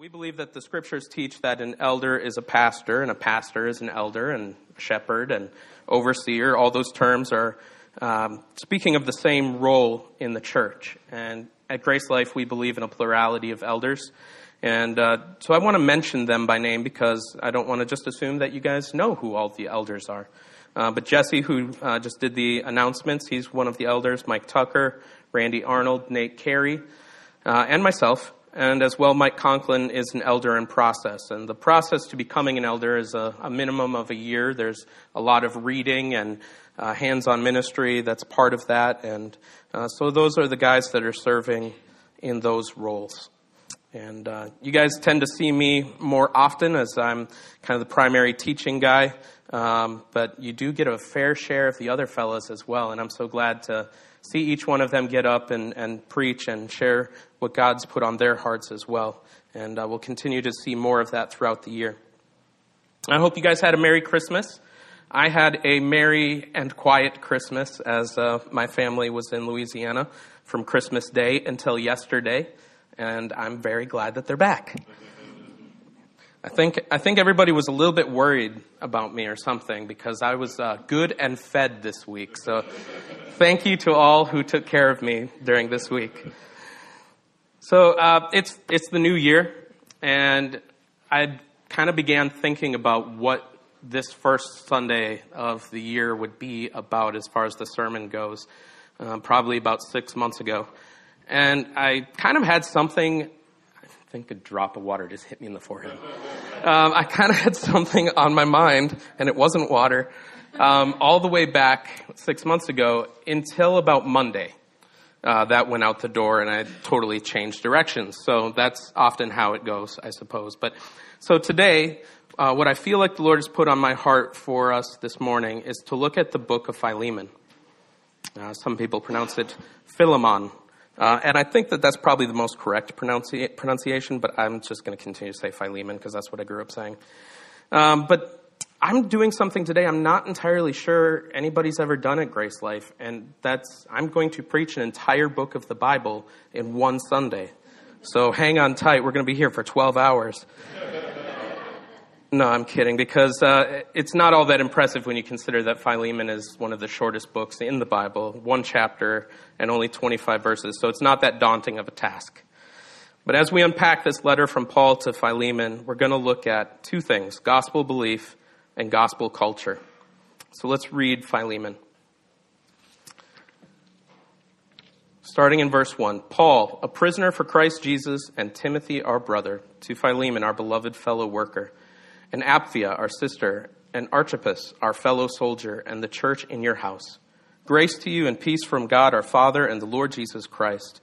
We believe that the scriptures teach that an elder is a pastor, and a pastor is an elder, and shepherd, and overseer. All those terms are um, speaking of the same role in the church. And at Grace Life, we believe in a plurality of elders. And uh, so I want to mention them by name because I don't want to just assume that you guys know who all the elders are. Uh, but Jesse, who uh, just did the announcements, he's one of the elders. Mike Tucker, Randy Arnold, Nate Carey, uh, and myself and as well, Mike Conklin is an elder in process. And the process to becoming an elder is a, a minimum of a year. There's a lot of reading and uh, hands on ministry that's part of that. And uh, so those are the guys that are serving in those roles. And uh, you guys tend to see me more often as I'm kind of the primary teaching guy, um, but you do get a fair share of the other fellows as well. And I'm so glad to see each one of them get up and, and preach and share what God's put on their hearts as well. And uh, we'll continue to see more of that throughout the year. I hope you guys had a Merry Christmas. I had a merry and quiet Christmas as uh, my family was in Louisiana from Christmas Day until yesterday, and I'm very glad that they're back. I think I think everybody was a little bit worried about me or something because I was uh, good and fed this week. So, thank you to all who took care of me during this week. So uh, it's it's the new year, and I kind of began thinking about what this first Sunday of the year would be about as far as the sermon goes. Um, probably about six months ago, and I kind of had something I think a drop of water just hit me in the forehead. Um, I kind of had something on my mind, and it wasn't water, um, all the way back six months ago until about Monday. Uh, that went out the door, and I totally changed directions. So that's often how it goes, I suppose. But so today, uh, what I feel like the Lord has put on my heart for us this morning is to look at the book of Philemon. Uh, some people pronounce it Philemon, uh, and I think that that's probably the most correct pronunci- pronunciation, but I'm just going to continue to say Philemon because that's what I grew up saying. Um, but I'm doing something today I'm not entirely sure anybody's ever done at Grace Life, and that's I'm going to preach an entire book of the Bible in one Sunday. So hang on tight. We're going to be here for 12 hours. No, I'm kidding, because uh, it's not all that impressive when you consider that Philemon is one of the shortest books in the Bible, one chapter and only 25 verses, so it's not that daunting of a task. But as we unpack this letter from Paul to Philemon, we're going to look at two things gospel belief and gospel culture. So let's read Philemon. Starting in verse 1 Paul, a prisoner for Christ Jesus, and Timothy, our brother, to Philemon, our beloved fellow worker and Apphia, our sister, and Archippus, our fellow soldier, and the church in your house. Grace to you and peace from God our Father and the Lord Jesus Christ.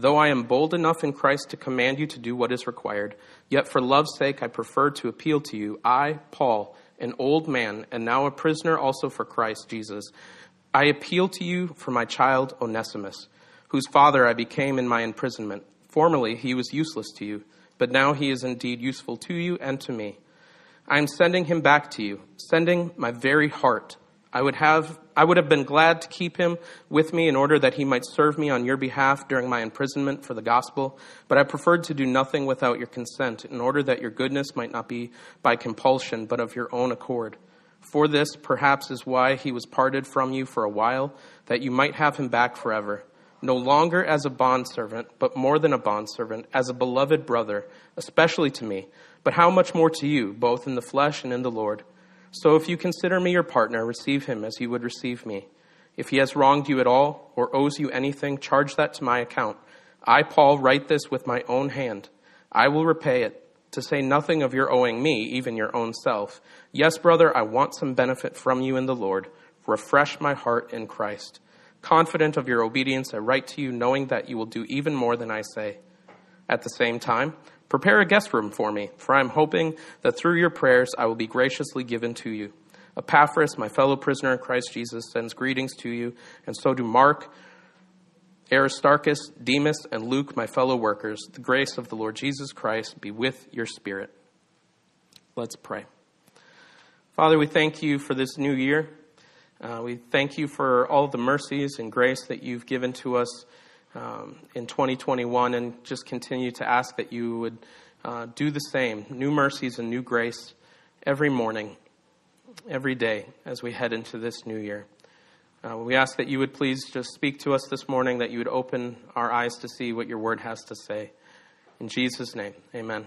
though I am bold enough in Christ to command you to do what is required, yet for love's sake I prefer to appeal to you, I, Paul, an old man, and now a prisoner also for Christ Jesus. I appeal to you for my child Onesimus, whose father I became in my imprisonment. Formerly he was useless to you, but now he is indeed useful to you and to me. I am sending him back to you, sending my very heart. I would have I would have been glad to keep him with me in order that he might serve me on your behalf during my imprisonment for the gospel, but I preferred to do nothing without your consent, in order that your goodness might not be by compulsion, but of your own accord. For this, perhaps, is why he was parted from you for a while, that you might have him back forever, no longer as a bondservant, but more than a bondservant, as a beloved brother, especially to me but how much more to you, both in the flesh and in the Lord? So if you consider me your partner, receive him as you would receive me. If he has wronged you at all, or owes you anything, charge that to my account. I, Paul, write this with my own hand. I will repay it, to say nothing of your owing me, even your own self. Yes, brother, I want some benefit from you in the Lord. Refresh my heart in Christ. Confident of your obedience, I write to you, knowing that you will do even more than I say. At the same time, Prepare a guest room for me, for I am hoping that through your prayers I will be graciously given to you. Epaphras, my fellow prisoner in Christ Jesus, sends greetings to you, and so do Mark, Aristarchus, Demas, and Luke, my fellow workers. The grace of the Lord Jesus Christ be with your spirit. Let's pray. Father, we thank you for this new year. Uh, we thank you for all the mercies and grace that you've given to us um, in 2021, and just continue to ask that you would uh, do the same new mercies and new grace every morning every day as we head into this new year. Uh, we ask that you would please just speak to us this morning, that you would open our eyes to see what your word has to say. In Jesus' name, amen.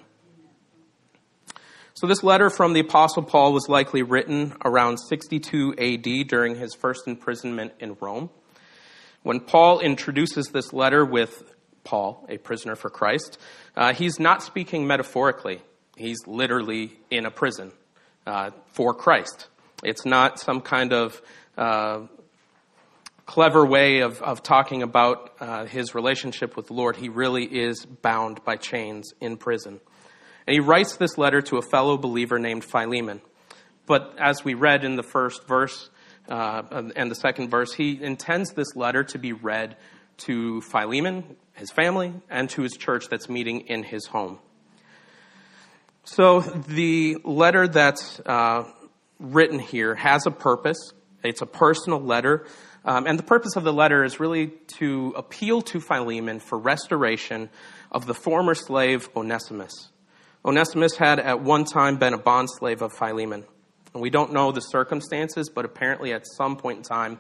So, this letter from the Apostle Paul was likely written around 62 AD during his first imprisonment in Rome. When Paul introduces this letter with Paul, a prisoner for Christ, uh, he's not speaking metaphorically. He's literally in a prison uh, for Christ. It's not some kind of uh, clever way of, of talking about uh, his relationship with the Lord. He really is bound by chains in prison. And he writes this letter to a fellow believer named Philemon. But as we read in the first verse uh, and the second verse, he intends this letter to be read to Philemon, his family, and to his church that's meeting in his home. So the letter that's uh, written here has a purpose. It's a personal letter. Um, and the purpose of the letter is really to appeal to Philemon for restoration of the former slave Onesimus. Onesimus had at one time been a bond slave of Philemon. And we don't know the circumstances, but apparently at some point in time,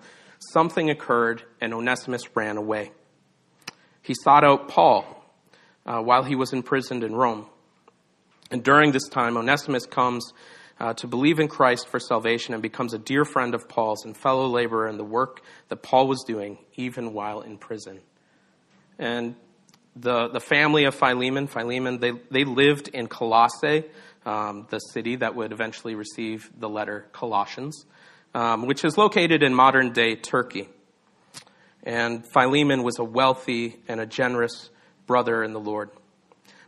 something occurred and Onesimus ran away. He sought out Paul uh, while he was imprisoned in Rome. And during this time, Onesimus comes uh, to believe in Christ for salvation and becomes a dear friend of Paul's and fellow laborer in the work that Paul was doing, even while in prison. And the, the family of Philemon, Philemon, they, they lived in Colossae, um, the city that would eventually receive the letter Colossians, um, which is located in modern day Turkey. And Philemon was a wealthy and a generous brother in the Lord.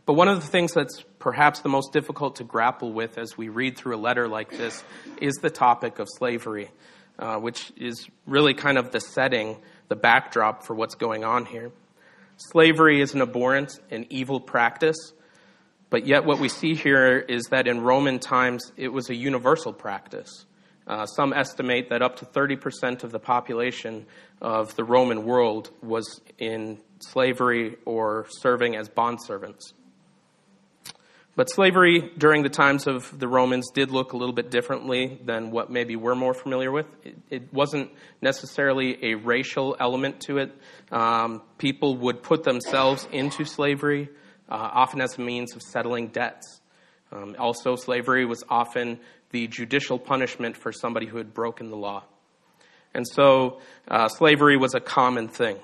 But one of the things that's perhaps the most difficult to grapple with as we read through a letter like this is the topic of slavery, uh, which is really kind of the setting, the backdrop for what's going on here. Slavery is an abhorrent and evil practice, but yet what we see here is that in Roman times it was a universal practice. Uh, some estimate that up to 30% of the population of the Roman world was in slavery or serving as bondservants. But slavery during the times of the Romans did look a little bit differently than what maybe we're more familiar with. It, it wasn't necessarily a racial element to it. Um, people would put themselves into slavery, uh, often as a means of settling debts. Um, also, slavery was often the judicial punishment for somebody who had broken the law. And so, uh, slavery was a common thing.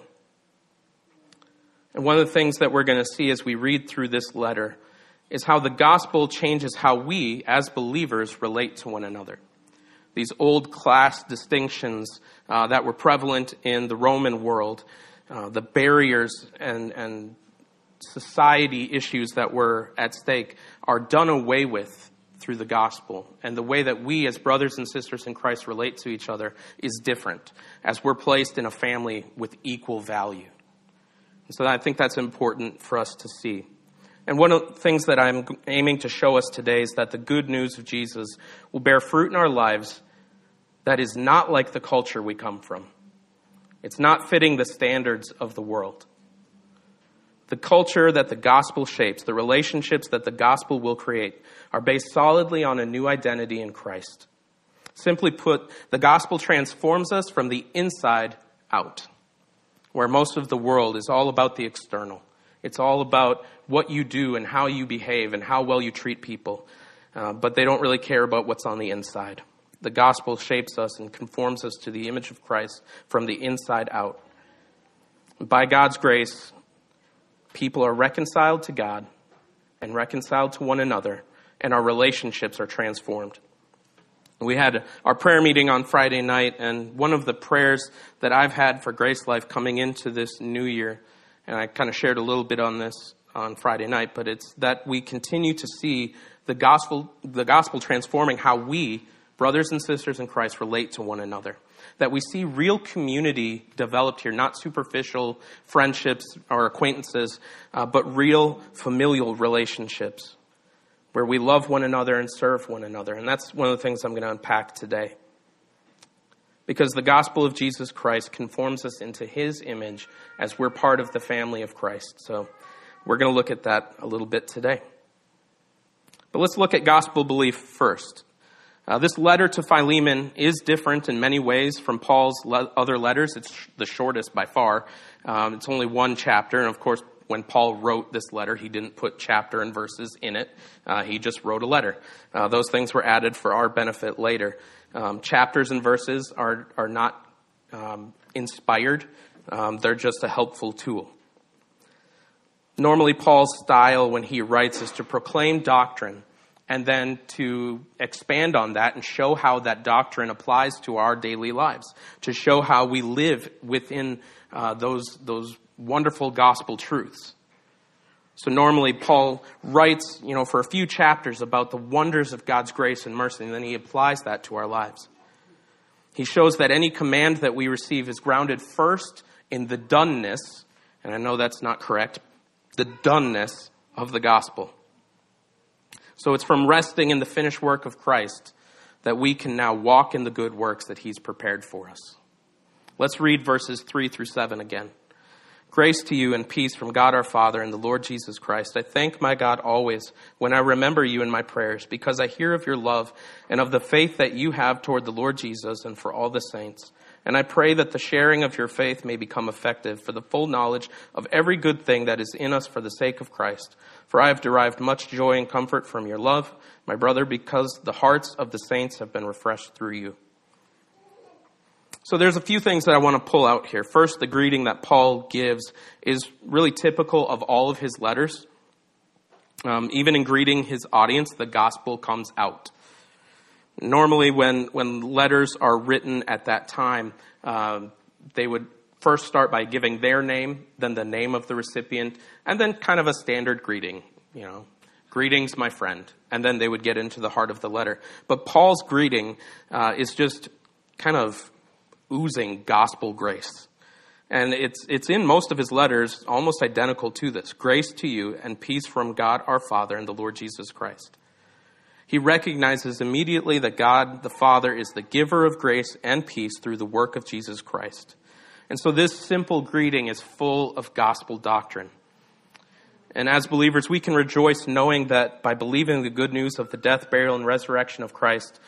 And one of the things that we're going to see as we read through this letter is how the gospel changes how we, as believers, relate to one another. These old class distinctions uh, that were prevalent in the Roman world, uh, the barriers and, and society issues that were at stake, are done away with through the gospel. And the way that we, as brothers and sisters in Christ, relate to each other is different, as we're placed in a family with equal value. And so I think that's important for us to see. And one of the things that I'm aiming to show us today is that the good news of Jesus will bear fruit in our lives that is not like the culture we come from. It's not fitting the standards of the world. The culture that the gospel shapes, the relationships that the gospel will create, are based solidly on a new identity in Christ. Simply put, the gospel transforms us from the inside out, where most of the world is all about the external. It's all about what you do and how you behave and how well you treat people. Uh, but they don't really care about what's on the inside. The gospel shapes us and conforms us to the image of Christ from the inside out. By God's grace, people are reconciled to God and reconciled to one another, and our relationships are transformed. We had our prayer meeting on Friday night, and one of the prayers that I've had for Grace Life coming into this new year and I kind of shared a little bit on this on Friday night, but it's that we continue to see the gospel, the gospel transforming how we brothers and sisters in Christ relate to one another. That we see real community developed here, not superficial friendships or acquaintances, uh, but real familial relationships where we love one another and serve one another. And that's one of the things I'm going to unpack today. Because the gospel of Jesus Christ conforms us into his image as we're part of the family of Christ. So we're going to look at that a little bit today. But let's look at gospel belief first. Uh, this letter to Philemon is different in many ways from Paul's le- other letters. It's sh- the shortest by far. Um, it's only one chapter, and of course, when Paul wrote this letter, he didn't put chapter and verses in it. Uh, he just wrote a letter. Uh, those things were added for our benefit later. Um, chapters and verses are, are not um, inspired, um, they're just a helpful tool. Normally, Paul's style when he writes is to proclaim doctrine and then to expand on that and show how that doctrine applies to our daily lives, to show how we live within uh, those, those wonderful gospel truths. So normally Paul writes, you know, for a few chapters about the wonders of God's grace and mercy, and then he applies that to our lives. He shows that any command that we receive is grounded first in the doneness, and I know that's not correct, the doneness of the gospel. So it's from resting in the finished work of Christ that we can now walk in the good works that he's prepared for us. Let's read verses 3 through 7 again. Grace to you and peace from God our Father and the Lord Jesus Christ. I thank my God always when I remember you in my prayers because I hear of your love and of the faith that you have toward the Lord Jesus and for all the saints. And I pray that the sharing of your faith may become effective for the full knowledge of every good thing that is in us for the sake of Christ. For I have derived much joy and comfort from your love, my brother, because the hearts of the saints have been refreshed through you. So there's a few things that I want to pull out here. First, the greeting that Paul gives is really typical of all of his letters. Um, even in greeting his audience, the gospel comes out. Normally, when, when letters are written at that time, uh, they would first start by giving their name, then the name of the recipient, and then kind of a standard greeting, you know, greetings, my friend. And then they would get into the heart of the letter. But Paul's greeting uh, is just kind of oozing gospel grace. And it's, it's in most of his letters, almost identical to this grace to you and peace from God our Father and the Lord Jesus Christ. He recognizes immediately that God the Father is the giver of grace and peace through the work of Jesus Christ. And so this simple greeting is full of gospel doctrine. And as believers, we can rejoice knowing that by believing the good news of the death, burial, and resurrection of Christ,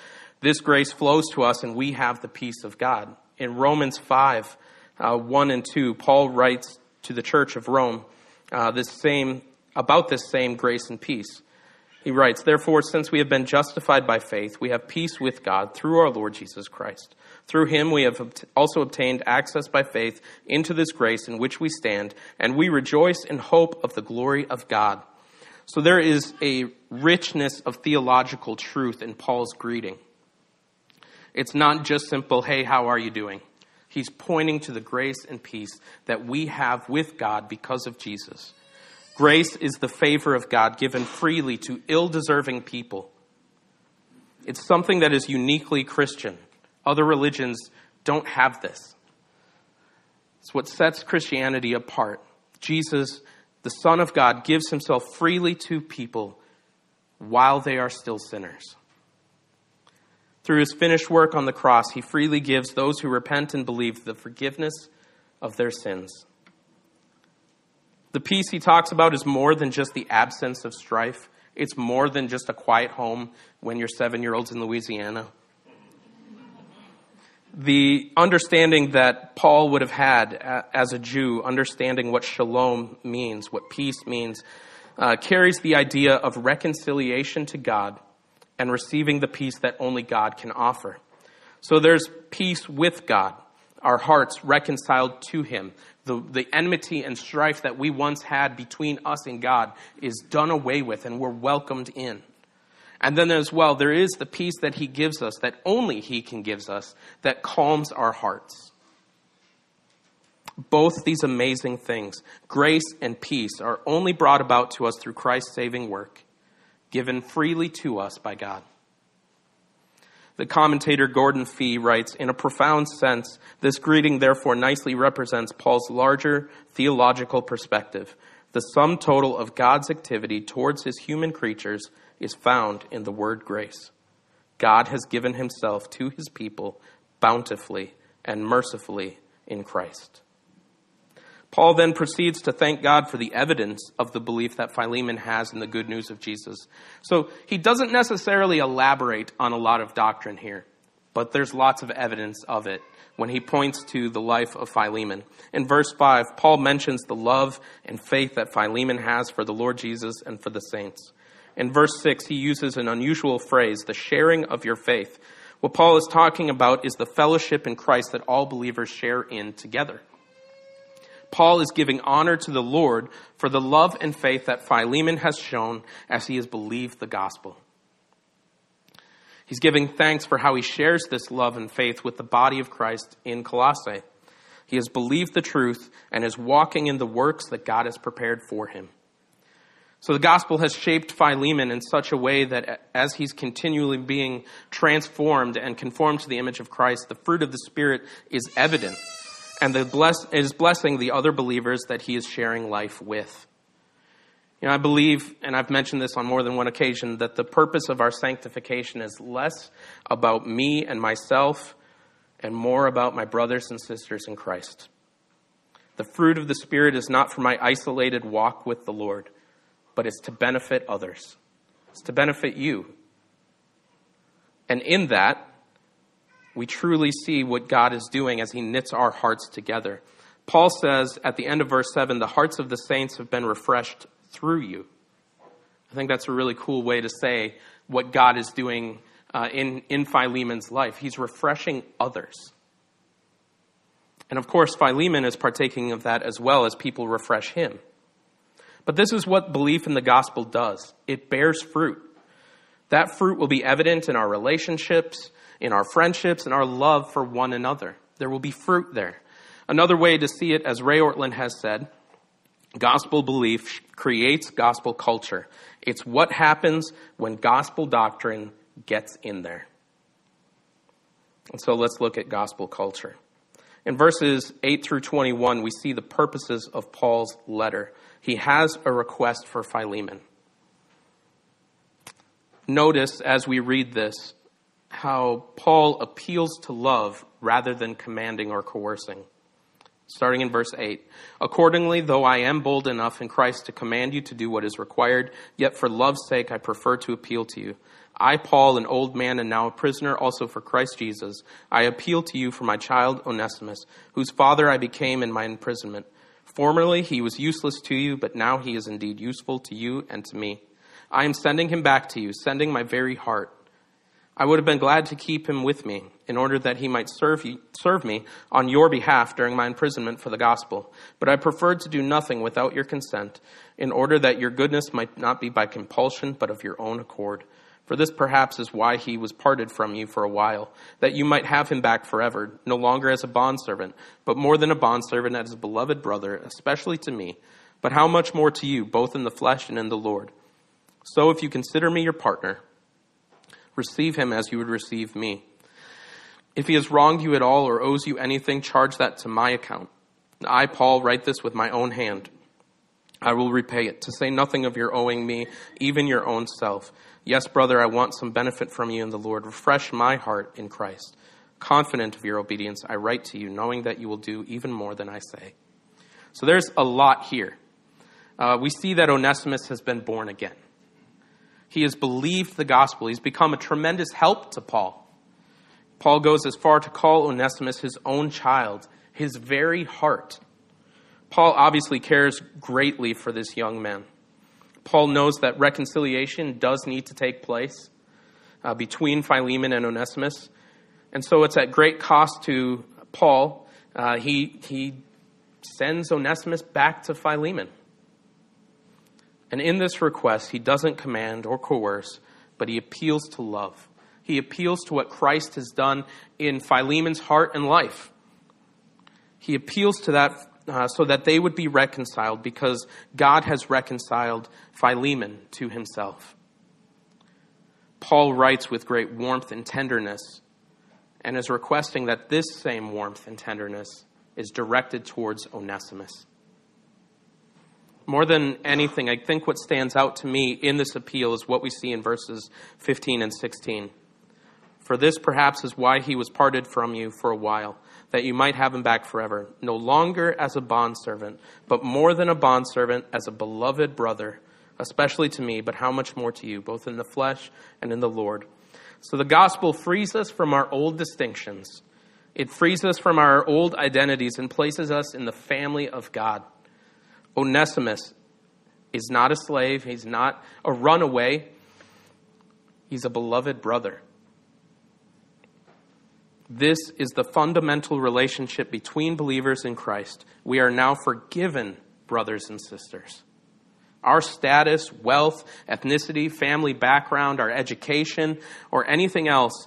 this grace flows to us and we have the peace of God in Romans 5, uh, 1 and 2, Paul writes to the church of Rome uh, this same, about this same grace and peace. He writes, Therefore, since we have been justified by faith, we have peace with God through our Lord Jesus Christ. Through him we have also obtained access by faith into this grace in which we stand, and we rejoice in hope of the glory of God. So there is a richness of theological truth in Paul's greeting. It's not just simple, hey, how are you doing? He's pointing to the grace and peace that we have with God because of Jesus. Grace is the favor of God given freely to ill deserving people. It's something that is uniquely Christian. Other religions don't have this. It's what sets Christianity apart. Jesus, the Son of God, gives himself freely to people while they are still sinners. Through his finished work on the cross, he freely gives those who repent and believe the forgiveness of their sins. The peace he talks about is more than just the absence of strife. It's more than just a quiet home when your seven year old's in Louisiana. The understanding that Paul would have had as a Jew, understanding what shalom means, what peace means, uh, carries the idea of reconciliation to God and receiving the peace that only God can offer. So there's peace with God, our hearts reconciled to Him. The, the enmity and strife that we once had between us and God is done away with, and we're welcomed in. And then as well, there is the peace that He gives us, that only He can give us, that calms our hearts. Both these amazing things, grace and peace, are only brought about to us through Christ's saving work given freely to us by God. The commentator Gordon Fee writes In a profound sense, this greeting therefore nicely represents Paul's larger theological perspective. The sum total of God's activity towards his human creatures is found in the word grace. God has given himself to his people bountifully and mercifully in Christ. Paul then proceeds to thank God for the evidence of the belief that Philemon has in the good news of Jesus. So he doesn't necessarily elaborate on a lot of doctrine here, but there's lots of evidence of it when he points to the life of Philemon. In verse 5, Paul mentions the love and faith that Philemon has for the Lord Jesus and for the saints. In verse 6, he uses an unusual phrase, the sharing of your faith. What Paul is talking about is the fellowship in Christ that all believers share in together. Paul is giving honor to the Lord for the love and faith that Philemon has shown as he has believed the gospel. He's giving thanks for how he shares this love and faith with the body of Christ in Colossae. He has believed the truth and is walking in the works that God has prepared for him. So the gospel has shaped Philemon in such a way that as he's continually being transformed and conformed to the image of Christ, the fruit of the Spirit is evident and the bless, is blessing the other believers that he is sharing life with. You know, I believe, and I've mentioned this on more than one occasion, that the purpose of our sanctification is less about me and myself and more about my brothers and sisters in Christ. The fruit of the Spirit is not for my isolated walk with the Lord, but it's to benefit others. It's to benefit you. And in that, we truly see what God is doing as He knits our hearts together. Paul says at the end of verse 7 the hearts of the saints have been refreshed through you. I think that's a really cool way to say what God is doing uh, in, in Philemon's life. He's refreshing others. And of course, Philemon is partaking of that as well as people refresh him. But this is what belief in the gospel does it bears fruit. That fruit will be evident in our relationships, in our friendships and our love for one another. There will be fruit there. Another way to see it, as Ray Ortlund has said, gospel belief creates gospel culture. It's what happens when gospel doctrine gets in there. And so let's look at gospel culture. In verses 8 through 21, we see the purposes of Paul's letter. He has a request for Philemon. Notice as we read this how Paul appeals to love rather than commanding or coercing. Starting in verse 8. Accordingly, though I am bold enough in Christ to command you to do what is required, yet for love's sake I prefer to appeal to you. I, Paul, an old man and now a prisoner also for Christ Jesus, I appeal to you for my child Onesimus, whose father I became in my imprisonment. Formerly he was useless to you, but now he is indeed useful to you and to me. I am sending him back to you, sending my very heart. I would have been glad to keep him with me in order that he might serve, you, serve me on your behalf during my imprisonment for the gospel. But I preferred to do nothing without your consent, in order that your goodness might not be by compulsion, but of your own accord. For this perhaps is why he was parted from you for a while, that you might have him back forever, no longer as a bondservant, but more than a bondservant as a beloved brother, especially to me, but how much more to you, both in the flesh and in the Lord. So if you consider me your partner, receive him as you would receive me. If he has wronged you at all or owes you anything, charge that to my account. I, Paul, write this with my own hand. I will repay it, to say nothing of your owing me, even your own self. Yes, brother, I want some benefit from you in the Lord. Refresh my heart in Christ. Confident of your obedience, I write to you, knowing that you will do even more than I say. So there's a lot here. Uh, we see that Onesimus has been born again. He has believed the gospel. He's become a tremendous help to Paul. Paul goes as far to call Onesimus his own child, his very heart. Paul obviously cares greatly for this young man. Paul knows that reconciliation does need to take place uh, between Philemon and Onesimus. And so it's at great cost to Paul. Uh, he, he sends Onesimus back to Philemon. And in this request, he doesn't command or coerce, but he appeals to love. He appeals to what Christ has done in Philemon's heart and life. He appeals to that uh, so that they would be reconciled because God has reconciled Philemon to himself. Paul writes with great warmth and tenderness and is requesting that this same warmth and tenderness is directed towards Onesimus. More than anything, I think what stands out to me in this appeal is what we see in verses 15 and 16. For this perhaps is why he was parted from you for a while, that you might have him back forever, no longer as a bondservant, but more than a bondservant, as a beloved brother, especially to me, but how much more to you, both in the flesh and in the Lord. So the gospel frees us from our old distinctions. It frees us from our old identities and places us in the family of God. Onesimus is not a slave, he's not a runaway, he's a beloved brother. This is the fundamental relationship between believers in Christ. We are now forgiven brothers and sisters. Our status, wealth, ethnicity, family background, our education, or anything else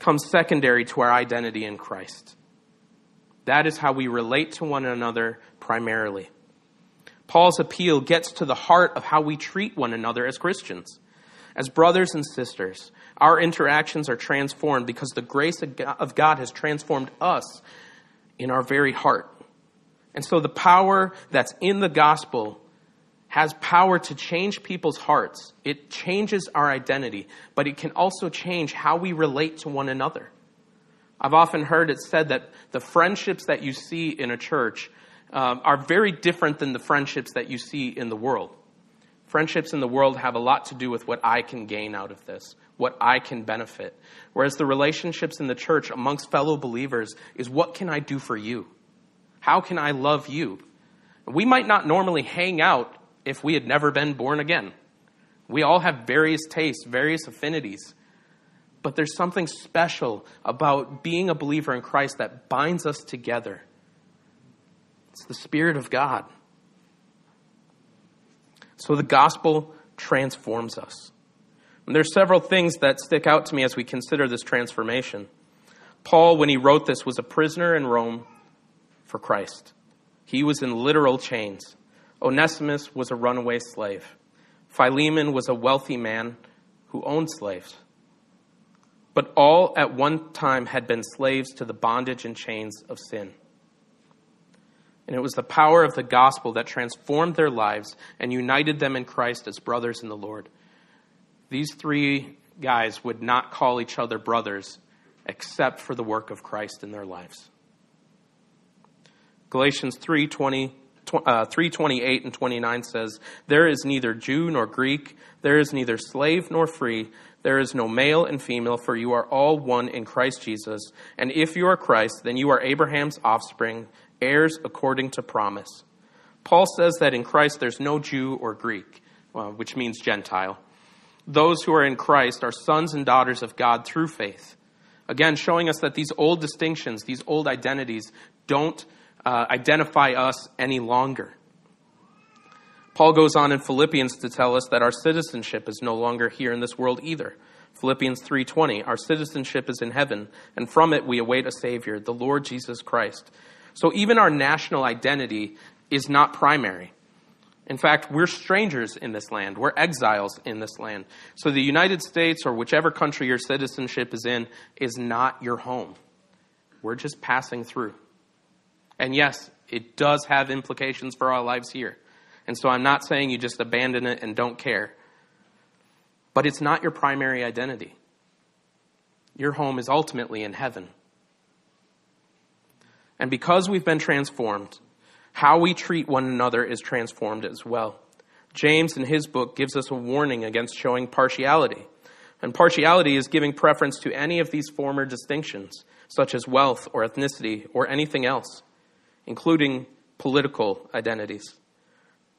comes secondary to our identity in Christ. That is how we relate to one another primarily. Paul's appeal gets to the heart of how we treat one another as Christians. As brothers and sisters, our interactions are transformed because the grace of God has transformed us in our very heart. And so the power that's in the gospel has power to change people's hearts. It changes our identity, but it can also change how we relate to one another. I've often heard it said that the friendships that you see in a church um, are very different than the friendships that you see in the world. Friendships in the world have a lot to do with what I can gain out of this, what I can benefit. Whereas the relationships in the church amongst fellow believers is what can I do for you? How can I love you? We might not normally hang out if we had never been born again. We all have various tastes, various affinities. But there's something special about being a believer in Christ that binds us together. It's the Spirit of God. So the gospel transforms us. And there's several things that stick out to me as we consider this transformation. Paul, when he wrote this, was a prisoner in Rome for Christ. He was in literal chains. Onesimus was a runaway slave. Philemon was a wealthy man who owned slaves. But all at one time had been slaves to the bondage and chains of sin. And it was the power of the gospel that transformed their lives and united them in Christ as brothers in the Lord. These three guys would not call each other brothers except for the work of Christ in their lives. Galatians 3:20 uh, 328 and 29 says, There is neither Jew nor Greek, there is neither slave nor free, there is no male and female, for you are all one in Christ Jesus. And if you are Christ, then you are Abraham's offspring, heirs according to promise. Paul says that in Christ there's no Jew or Greek, which means Gentile. Those who are in Christ are sons and daughters of God through faith. Again, showing us that these old distinctions, these old identities, don't uh, identify us any longer. Paul goes on in Philippians to tell us that our citizenship is no longer here in this world either. Philippians 3:20 Our citizenship is in heaven and from it we await a savior the Lord Jesus Christ. So even our national identity is not primary. In fact, we're strangers in this land. We're exiles in this land. So the United States or whichever country your citizenship is in is not your home. We're just passing through. And yes, it does have implications for our lives here. And so I'm not saying you just abandon it and don't care. But it's not your primary identity. Your home is ultimately in heaven. And because we've been transformed, how we treat one another is transformed as well. James, in his book, gives us a warning against showing partiality. And partiality is giving preference to any of these former distinctions, such as wealth or ethnicity or anything else including political identities.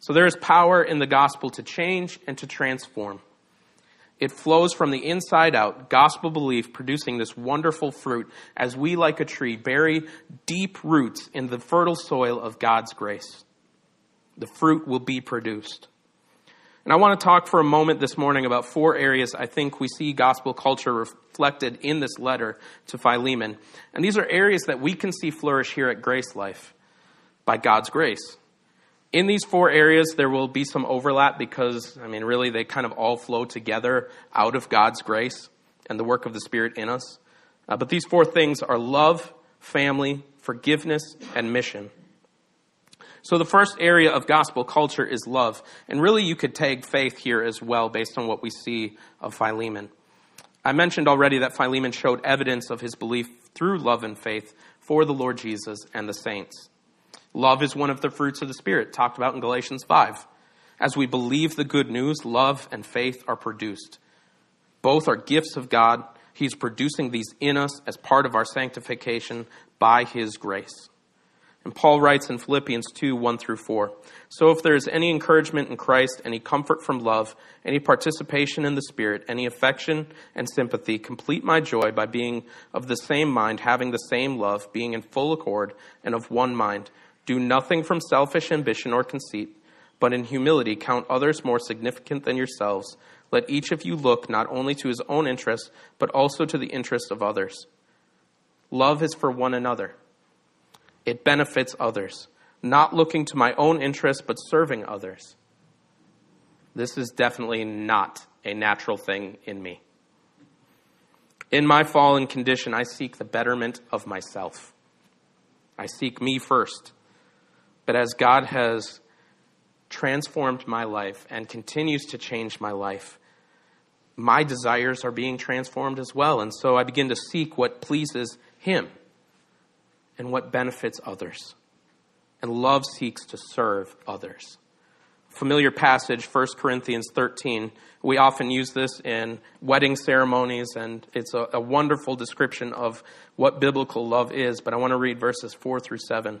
So there is power in the gospel to change and to transform. It flows from the inside out, gospel belief producing this wonderful fruit as we, like a tree, bury deep roots in the fertile soil of God's grace. The fruit will be produced. And I want to talk for a moment this morning about four areas I think we see gospel culture reflected in this letter to Philemon. And these are areas that we can see flourish here at Grace Life by God's grace. In these four areas, there will be some overlap because, I mean, really, they kind of all flow together out of God's grace and the work of the Spirit in us. Uh, but these four things are love, family, forgiveness, and mission. So the first area of gospel culture is love. And really, you could tag faith here as well based on what we see of Philemon. I mentioned already that Philemon showed evidence of his belief through love and faith for the Lord Jesus and the saints. Love is one of the fruits of the Spirit, talked about in Galatians 5. As we believe the good news, love and faith are produced. Both are gifts of God. He's producing these in us as part of our sanctification by His grace. And Paul writes in Philippians 2 1 through 4 So if there is any encouragement in Christ, any comfort from love, any participation in the Spirit, any affection and sympathy, complete my joy by being of the same mind, having the same love, being in full accord, and of one mind. Do nothing from selfish ambition or conceit, but in humility count others more significant than yourselves. Let each of you look not only to his own interests, but also to the interests of others. Love is for one another. It benefits others, not looking to my own interests, but serving others. This is definitely not a natural thing in me. In my fallen condition, I seek the betterment of myself. I seek me first. But as God has transformed my life and continues to change my life, my desires are being transformed as well. And so I begin to seek what pleases Him and what benefits others. And love seeks to serve others. Familiar passage, 1 Corinthians 13. We often use this in wedding ceremonies, and it's a, a wonderful description of what biblical love is. But I want to read verses 4 through 7.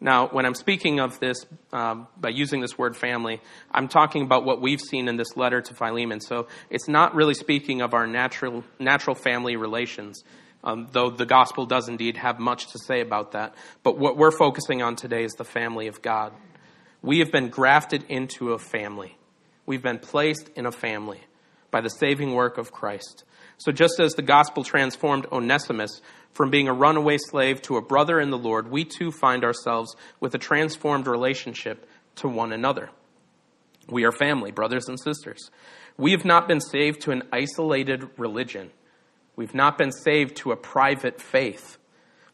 Now, when I'm speaking of this, um, by using this word family, I'm talking about what we've seen in this letter to Philemon. So it's not really speaking of our natural, natural family relations, um, though the gospel does indeed have much to say about that. But what we're focusing on today is the family of God. We have been grafted into a family, we've been placed in a family by the saving work of Christ. So just as the gospel transformed Onesimus from being a runaway slave to a brother in the Lord, we too find ourselves with a transformed relationship to one another. We are family, brothers and sisters. We have not been saved to an isolated religion. We've not been saved to a private faith.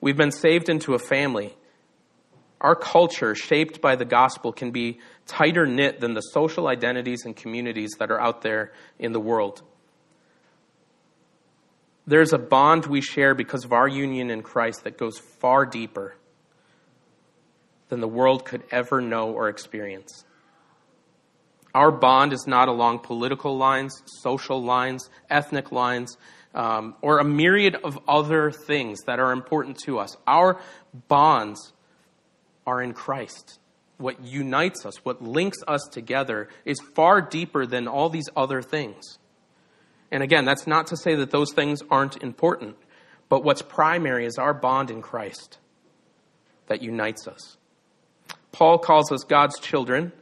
We've been saved into a family. Our culture, shaped by the gospel, can be tighter knit than the social identities and communities that are out there in the world. There's a bond we share because of our union in Christ that goes far deeper than the world could ever know or experience. Our bond is not along political lines, social lines, ethnic lines, um, or a myriad of other things that are important to us. Our bonds are in Christ. What unites us, what links us together, is far deeper than all these other things. And again, that's not to say that those things aren't important, but what's primary is our bond in Christ that unites us. Paul calls us God's children,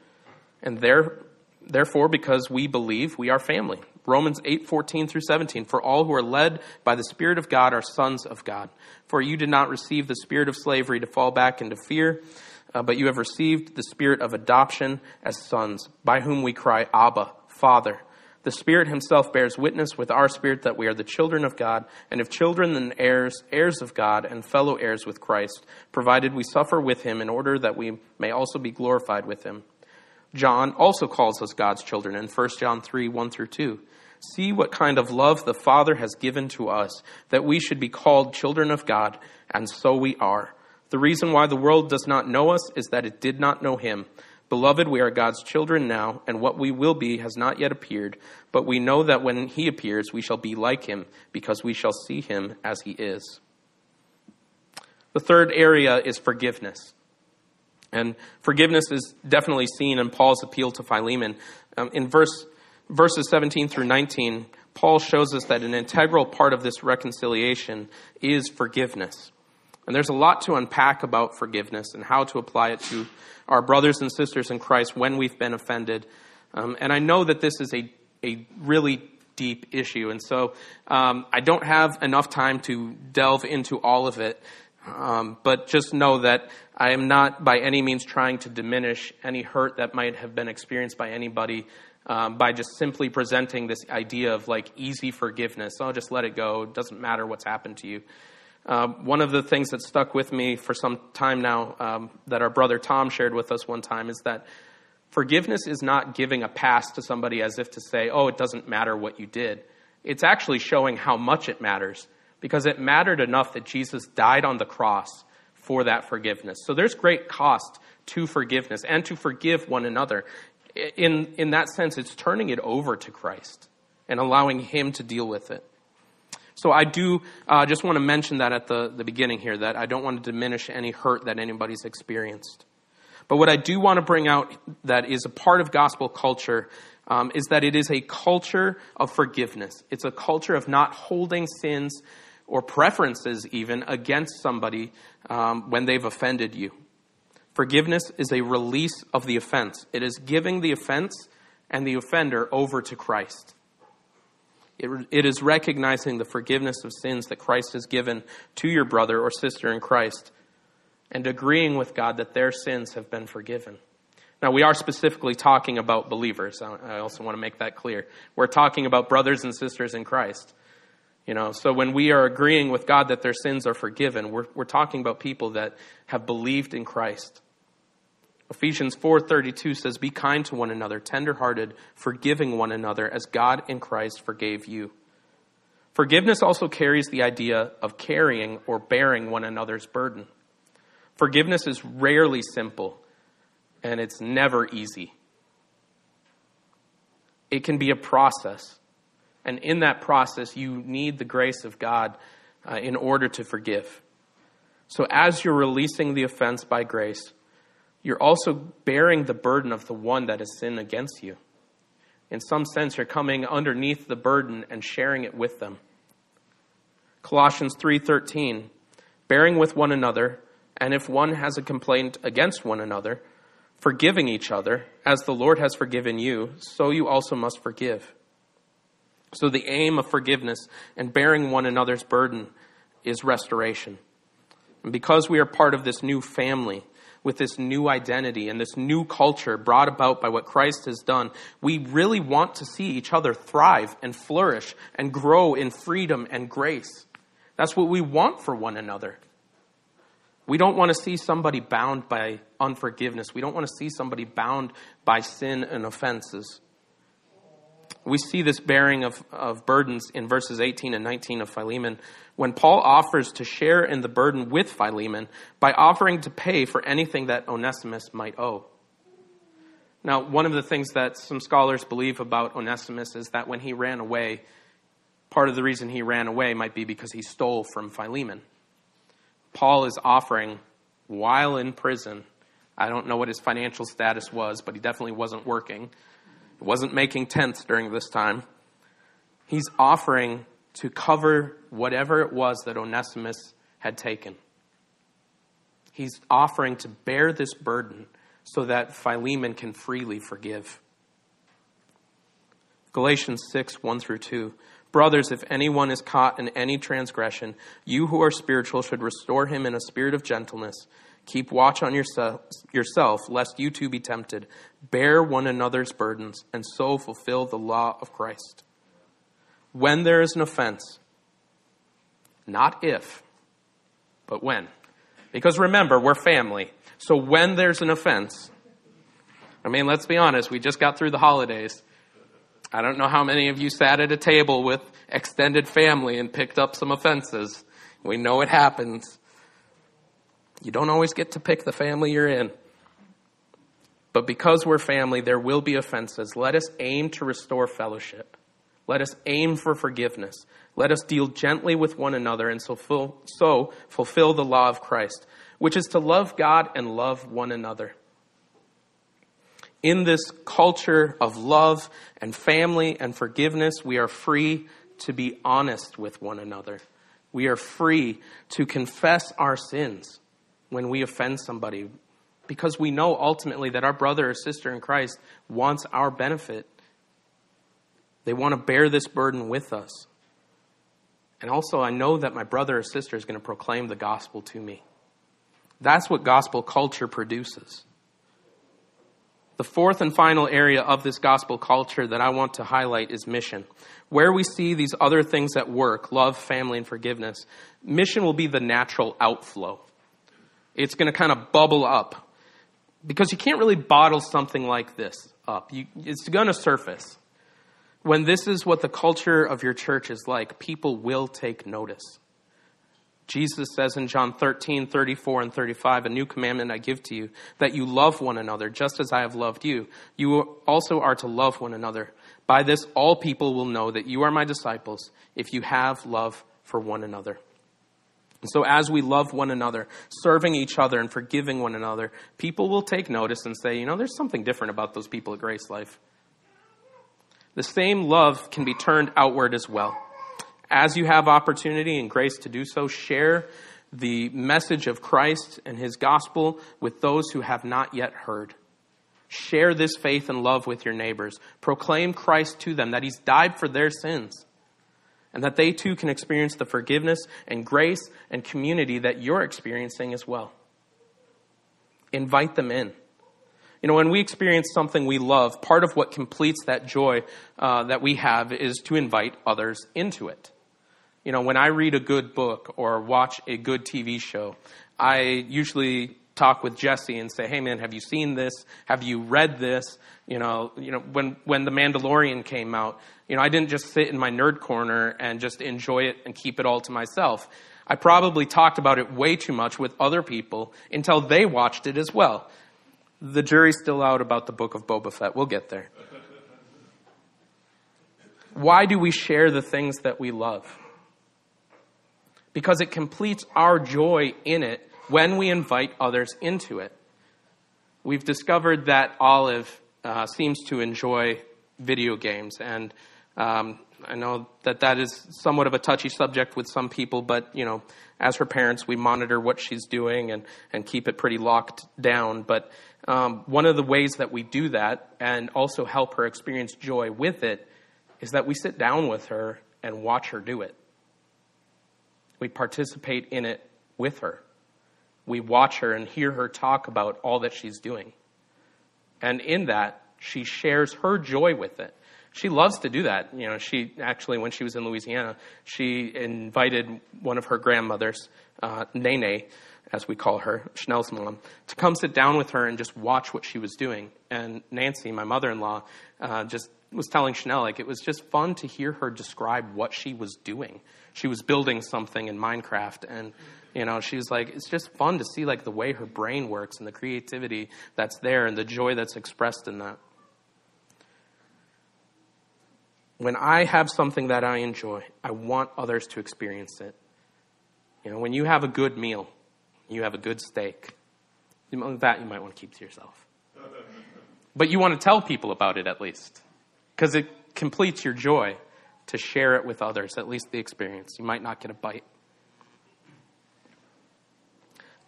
and there, therefore, because we believe, we are family. Romans 8, 14 through 17. For all who are led by the Spirit of God are sons of God. For you did not receive the spirit of slavery to fall back into fear, uh, but you have received the spirit of adoption as sons, by whom we cry, Abba, Father. The Spirit Himself bears witness with our spirit that we are the children of God, and if children, then heirs, heirs of God, and fellow heirs with Christ, provided we suffer with Him in order that we may also be glorified with Him. John also calls us God's children in 1 John 3 1 through 2. See what kind of love the Father has given to us, that we should be called children of God, and so we are. The reason why the world does not know us is that it did not know him. Beloved, we are God's children now, and what we will be has not yet appeared, but we know that when he appears, we shall be like him, because we shall see him as he is. The third area is forgiveness. And forgiveness is definitely seen in Paul's appeal to Philemon. Um, in verse verses 17 through 19, Paul shows us that an integral part of this reconciliation is forgiveness. And there's a lot to unpack about forgiveness and how to apply it to our brothers and sisters in Christ when we've been offended. Um, and I know that this is a, a really deep issue. And so um, I don't have enough time to delve into all of it. Um, but just know that I am not by any means trying to diminish any hurt that might have been experienced by anybody um, by just simply presenting this idea of like easy forgiveness. I'll just let it go. It doesn't matter what's happened to you. Um, one of the things that stuck with me for some time now um, that our brother Tom shared with us one time is that forgiveness is not giving a pass to somebody as if to say, oh, it doesn't matter what you did. It's actually showing how much it matters because it mattered enough that Jesus died on the cross for that forgiveness. So there's great cost to forgiveness and to forgive one another in, in that sense, it's turning it over to Christ and allowing Him to deal with it. So I do uh, just want to mention that at the, the beginning here, that I don't want to diminish any hurt that anybody's experienced. But what I do want to bring out that is a part of gospel culture um, is that it is a culture of forgiveness. It's a culture of not holding sins or preferences even against somebody um, when they've offended you. Forgiveness is a release of the offense, it is giving the offense and the offender over to Christ. It, it is recognizing the forgiveness of sins that Christ has given to your brother or sister in Christ and agreeing with God that their sins have been forgiven. Now, we are specifically talking about believers. I also want to make that clear. We're talking about brothers and sisters in Christ. You know, so when we are agreeing with God that their sins are forgiven, we're, we're talking about people that have believed in Christ. Ephesians 4:32 says be kind to one another, tenderhearted, forgiving one another as God in Christ forgave you. Forgiveness also carries the idea of carrying or bearing one another's burden. Forgiveness is rarely simple and it's never easy. It can be a process. And in that process, you need the grace of God uh, in order to forgive. So, as you're releasing the offense by grace, you're also bearing the burden of the one that has sinned against you. In some sense, you're coming underneath the burden and sharing it with them. Colossians 3:13, bearing with one another, and if one has a complaint against one another, forgiving each other, as the Lord has forgiven you, so you also must forgive. So the aim of forgiveness and bearing one another's burden is restoration. And because we are part of this new family, with this new identity and this new culture brought about by what Christ has done, we really want to see each other thrive and flourish and grow in freedom and grace. That's what we want for one another. We don't want to see somebody bound by unforgiveness. We don't want to see somebody bound by sin and offenses. We see this bearing of, of burdens in verses 18 and 19 of Philemon when Paul offers to share in the burden with Philemon by offering to pay for anything that Onesimus might owe. Now, one of the things that some scholars believe about Onesimus is that when he ran away, part of the reason he ran away might be because he stole from Philemon. Paul is offering, while in prison, I don't know what his financial status was, but he definitely wasn't working, wasn't making tents during this time. He's offering to cover whatever it was that Onesimus had taken. He's offering to bear this burden so that Philemon can freely forgive. Galatians 6, 1 through 2. Brothers, if anyone is caught in any transgression, you who are spiritual should restore him in a spirit of gentleness. Keep watch on yourself, yourself, lest you too be tempted. Bear one another's burdens, and so fulfill the law of Christ when there is an offense. Not if, but when. Because remember, we're family. So when there's an offense, I mean, let's be honest, we just got through the holidays. I don't know how many of you sat at a table with extended family and picked up some offenses. We know it happens. You don't always get to pick the family you're in. But because we're family, there will be offenses. Let us aim to restore fellowship. Let us aim for forgiveness. Let us deal gently with one another and so, so fulfill the law of Christ, which is to love God and love one another. In this culture of love and family and forgiveness, we are free to be honest with one another. We are free to confess our sins when we offend somebody because we know ultimately that our brother or sister in Christ wants our benefit. They want to bear this burden with us. And also, I know that my brother or sister is going to proclaim the gospel to me. That's what gospel culture produces. The fourth and final area of this gospel culture that I want to highlight is mission. Where we see these other things at work love, family, and forgiveness mission will be the natural outflow. It's going to kind of bubble up because you can't really bottle something like this up. You, it's going to surface. When this is what the culture of your church is like, people will take notice. Jesus says in John 13, 34, and 35, A new commandment I give to you, that you love one another, just as I have loved you. You also are to love one another. By this, all people will know that you are my disciples, if you have love for one another. And so, as we love one another, serving each other, and forgiving one another, people will take notice and say, you know, there's something different about those people at Grace Life. The same love can be turned outward as well as you have opportunity and grace to do so, share the message of Christ and his gospel with those who have not yet heard. Share this faith and love with your neighbors. Proclaim Christ to them, that he's died for their sins, and that they too can experience the forgiveness and grace and community that you're experiencing as well. Invite them in. You know, when we experience something we love, part of what completes that joy uh, that we have is to invite others into it. You know, when I read a good book or watch a good TV show, I usually talk with Jesse and say, "Hey, man, have you seen this? Have you read this?" You know, you know, when when the Mandalorian came out, you know, I didn't just sit in my nerd corner and just enjoy it and keep it all to myself. I probably talked about it way too much with other people until they watched it as well. The jury's still out about the book of Boba Fett. We'll get there. Why do we share the things that we love? because it completes our joy in it when we invite others into it. We've discovered that Olive uh, seems to enjoy video games, and um, I know that that is somewhat of a touchy subject with some people, but you know, as her parents, we monitor what she's doing and, and keep it pretty locked down. But um, one of the ways that we do that and also help her experience joy with it is that we sit down with her and watch her do it. We participate in it with her. We watch her and hear her talk about all that she's doing. And in that, she shares her joy with it. She loves to do that. You know, she actually, when she was in Louisiana, she invited one of her grandmothers, uh, Nene, as we call her, Chanel's mom, to come sit down with her and just watch what she was doing. And Nancy, my mother-in-law, uh, just was telling Chanel like it was just fun to hear her describe what she was doing she was building something in Minecraft and you know she was like it's just fun to see like the way her brain works and the creativity that's there and the joy that's expressed in that. When i have something that i enjoy i want others to experience it. You know when you have a good meal you have a good steak that you might want to keep to yourself. But you want to tell people about it at least because it completes your joy to share it with others, at least the experience. You might not get a bite.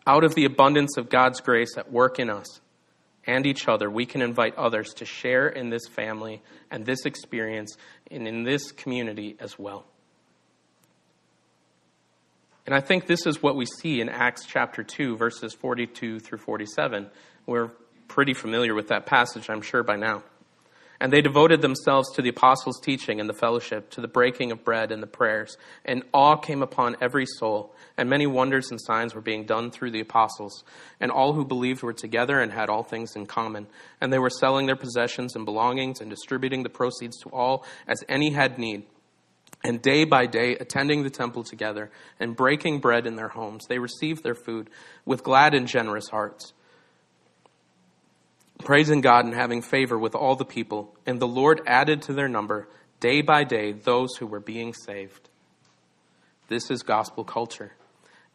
Out of the abundance of God's grace at work in us and each other, we can invite others to share in this family and this experience and in this community as well. And I think this is what we see in Acts chapter 2, verses 42 through 47. We're pretty familiar with that passage, I'm sure, by now. And they devoted themselves to the apostles' teaching and the fellowship, to the breaking of bread and the prayers. And awe came upon every soul, and many wonders and signs were being done through the apostles. And all who believed were together and had all things in common. And they were selling their possessions and belongings and distributing the proceeds to all as any had need. And day by day, attending the temple together and breaking bread in their homes, they received their food with glad and generous hearts praising God and having favor with all the people. And the Lord added to their number day by day those who were being saved. This is gospel culture.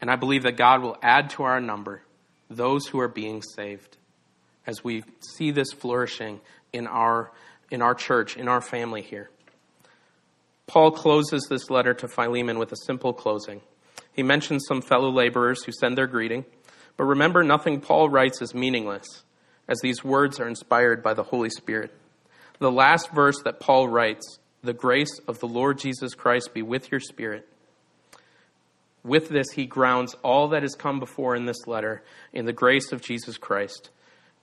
And I believe that God will add to our number those who are being saved as we see this flourishing in our, in our church, in our family here. Paul closes this letter to Philemon with a simple closing. He mentions some fellow laborers who send their greeting, but remember, nothing Paul writes is meaningless as these words are inspired by the Holy Spirit. The last verse that Paul writes, the grace of the Lord Jesus Christ be with your spirit. With this, he grounds all that has come before in this letter in the grace of Jesus Christ.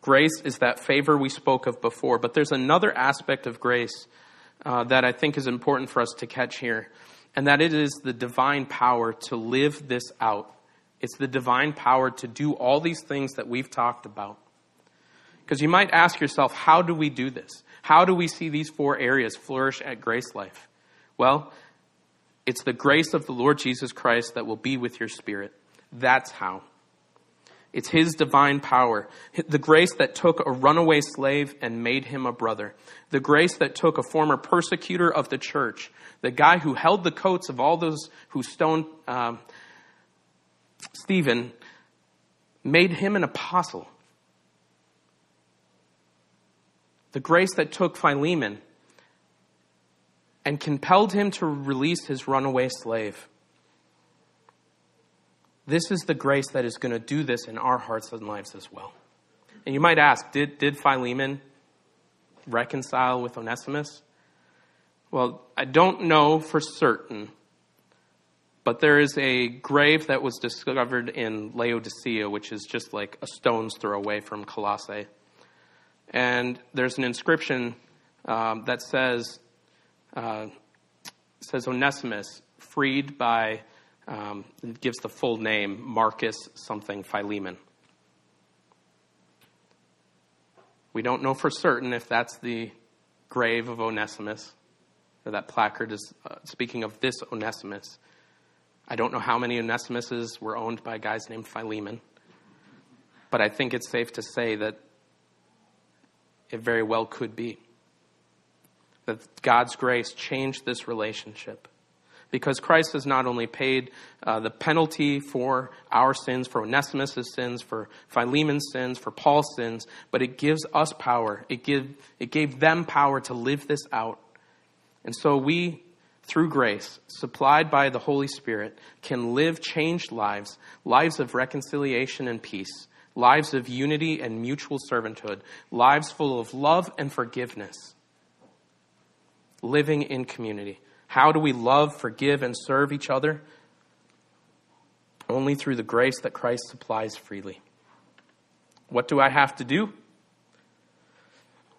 Grace is that favor we spoke of before, but there's another aspect of grace uh, that I think is important for us to catch here, and that it is the divine power to live this out. It's the divine power to do all these things that we've talked about. Because you might ask yourself, how do we do this? How do we see these four areas flourish at Grace Life? Well, it's the grace of the Lord Jesus Christ that will be with your spirit. That's how. It's His divine power. The grace that took a runaway slave and made him a brother. The grace that took a former persecutor of the church, the guy who held the coats of all those who stoned um, Stephen, made him an apostle. The grace that took Philemon and compelled him to release his runaway slave. This is the grace that is going to do this in our hearts and lives as well. And you might ask, did, did Philemon reconcile with Onesimus? Well, I don't know for certain, but there is a grave that was discovered in Laodicea, which is just like a stone's throw away from Colossae and there's an inscription um, that says uh, says Onesimus, freed by um, it gives the full name Marcus something Philemon. We don't know for certain if that's the grave of Onesimus, or that placard is uh, speaking of this Onesimus. I don't know how many Onesimuses were owned by guys named Philemon, but I think it's safe to say that it very well could be. That God's grace changed this relationship. Because Christ has not only paid uh, the penalty for our sins, for Onesimus' sins, for Philemon's sins, for Paul's sins, but it gives us power. It, give, it gave them power to live this out. And so we, through grace, supplied by the Holy Spirit, can live changed lives, lives of reconciliation and peace, lives of unity and mutual servanthood, lives full of love and forgiveness, living in community. How do we love, forgive, and serve each other? Only through the grace that Christ supplies freely. What do I have to do?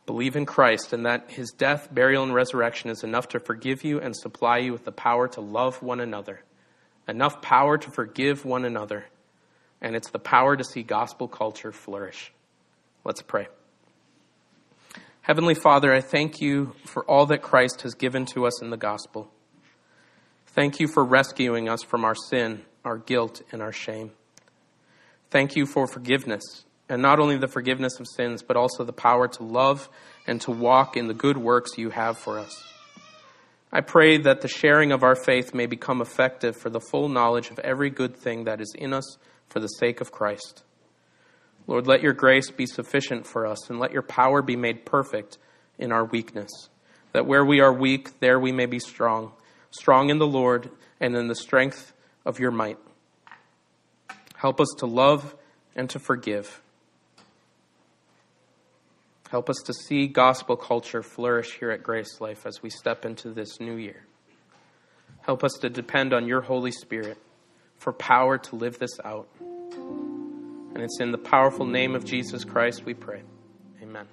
Believe in Christ and that his death, burial, and resurrection is enough to forgive you and supply you with the power to love one another, enough power to forgive one another and it's the power to see gospel culture flourish. Let's pray. Heavenly Father, I thank you for all that Christ has given to us in the gospel. Thank you for rescuing us from our sin, our guilt, and our shame. Thank you for forgiveness, and not only the forgiveness of sins, but also the power to love and to walk in the good works you have for us. I pray that the sharing of our faith may become effective for the full knowledge of every good thing that is in us for the sake of Christ. Lord, let your grace be sufficient for us, and let your power be made perfect in our weakness, that where we are weak, there we may be strong, strong in the Lord and in the strength of your might. Help us to love and to forgive. Help us to see gospel culture flourish here at Grace Life as we step into this new year. Help us to depend on your Holy Spirit for power to live this out. And it's in the powerful name of Jesus Christ we pray. Amen.